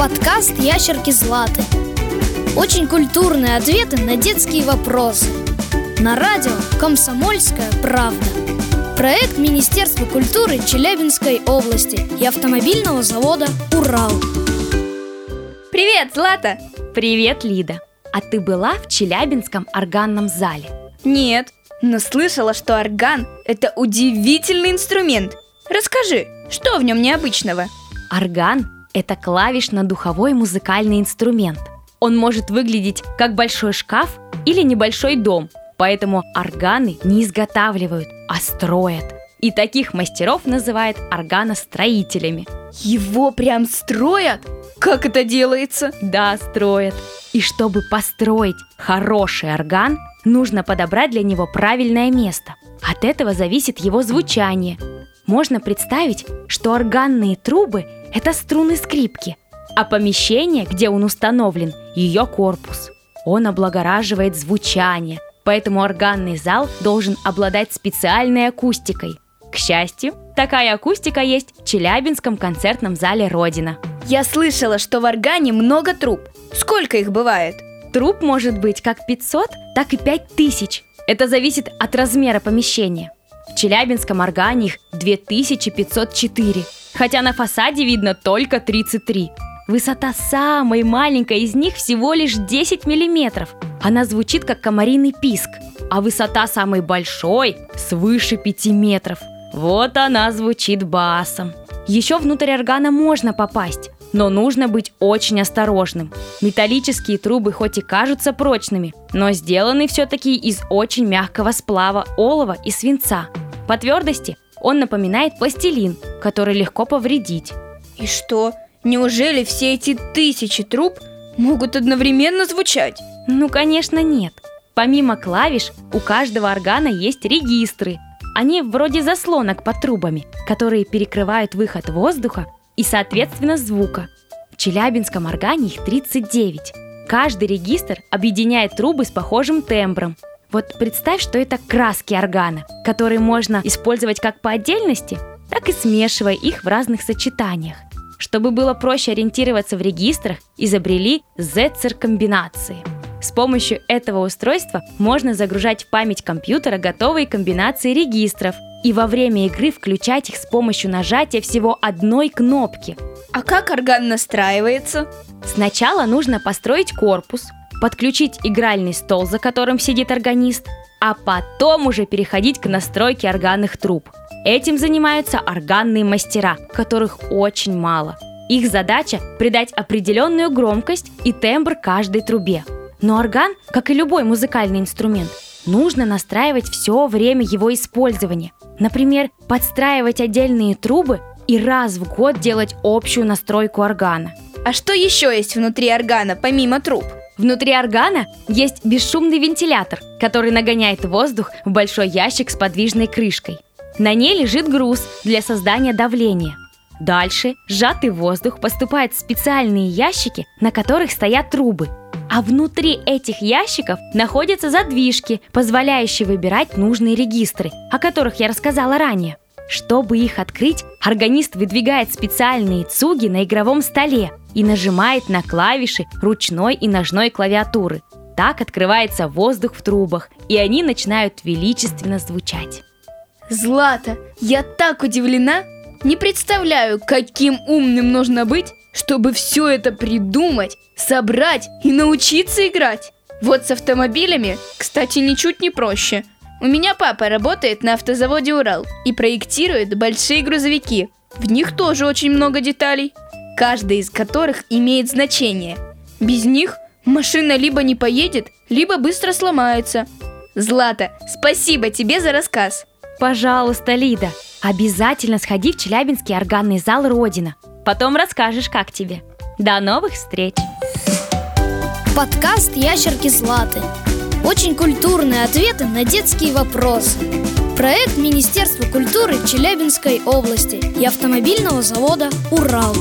Подкаст «Ящерки Златы». Очень культурные ответы на детские вопросы. На радио «Комсомольская правда». Проект Министерства культуры Челябинской области и автомобильного завода «Урал». Привет, Злата! Привет, Лида! А ты была в Челябинском органном зале? Нет, но слышала, что орган – это удивительный инструмент. Расскажи, что в нем необычного? Орган – это клавишно-духовой музыкальный инструмент. Он может выглядеть как большой шкаф или небольшой дом, поэтому органы не изготавливают, а строят. И таких мастеров называют органостроителями. Его прям строят? Как это делается? Да, строят. И чтобы построить хороший орган, нужно подобрать для него правильное место. От этого зависит его звучание. Можно представить, что органные трубы – это струны скрипки, а помещение, где он установлен, ее корпус. Он облагораживает звучание, поэтому органный зал должен обладать специальной акустикой. К счастью, такая акустика есть в Челябинском концертном зале «Родина». Я слышала, что в органе много труб. Сколько их бывает? Труб может быть как 500, так и 5000. Это зависит от размера помещения. В Челябинском органе их 2504, хотя на фасаде видно только 33. Высота самой маленькой из них всего лишь 10 миллиметров. Она звучит как комариный писк, а высота самой большой свыше 5 метров. Вот она звучит басом. Еще внутрь органа можно попасть, но нужно быть очень осторожным. Металлические трубы хоть и кажутся прочными, но сделаны все-таки из очень мягкого сплава олова и свинца. По твердости он напоминает пластилин, который легко повредить. И что, неужели все эти тысячи труб могут одновременно звучать? Ну, конечно, нет. Помимо клавиш, у каждого органа есть регистры. Они вроде заслонок под трубами, которые перекрывают выход воздуха и, соответственно, звука. В Челябинском органе их 39. Каждый регистр объединяет трубы с похожим тембром. Вот представь, что это краски органа, которые можно использовать как по отдельности, так и смешивая их в разных сочетаниях. Чтобы было проще ориентироваться в регистрах, изобрели Зетцер-комбинации. С помощью этого устройства можно загружать в память компьютера готовые комбинации регистров и во время игры включать их с помощью нажатия всего одной кнопки. А как орган настраивается? Сначала нужно построить корпус, подключить игральный стол, за которым сидит органист, а потом уже переходить к настройке органных труб. Этим занимаются органные мастера, которых очень мало. Их задача – придать определенную громкость и тембр каждой трубе. Но орган, как и любой музыкальный инструмент, нужно настраивать все время его использования. Например, подстраивать отдельные трубы и раз в год делать общую настройку органа. А что еще есть внутри органа, помимо труб? Внутри органа есть бесшумный вентилятор, который нагоняет воздух в большой ящик с подвижной крышкой. На ней лежит груз для создания давления. Дальше сжатый воздух поступает в специальные ящики, на которых стоят трубы. А внутри этих ящиков находятся задвижки, позволяющие выбирать нужные регистры, о которых я рассказала ранее. Чтобы их открыть, органист выдвигает специальные цуги на игровом столе и нажимает на клавиши ручной и ножной клавиатуры. Так открывается воздух в трубах, и они начинают величественно звучать. Злата, я так удивлена! Не представляю, каким умным нужно быть, чтобы все это придумать, собрать и научиться играть. Вот с автомобилями, кстати, ничуть не проще. У меня папа работает на автозаводе «Урал» и проектирует большие грузовики. В них тоже очень много деталей, каждая из которых имеет значение. Без них машина либо не поедет, либо быстро сломается. Злата, спасибо тебе за рассказ. Пожалуйста, Лида, обязательно сходи в Челябинский органный зал «Родина». Потом расскажешь, как тебе. До новых встреч! Подкаст «Ящерки Златы». Очень культурные ответы на детские вопросы. Проект Министерства культуры Челябинской области и автомобильного завода «Урал».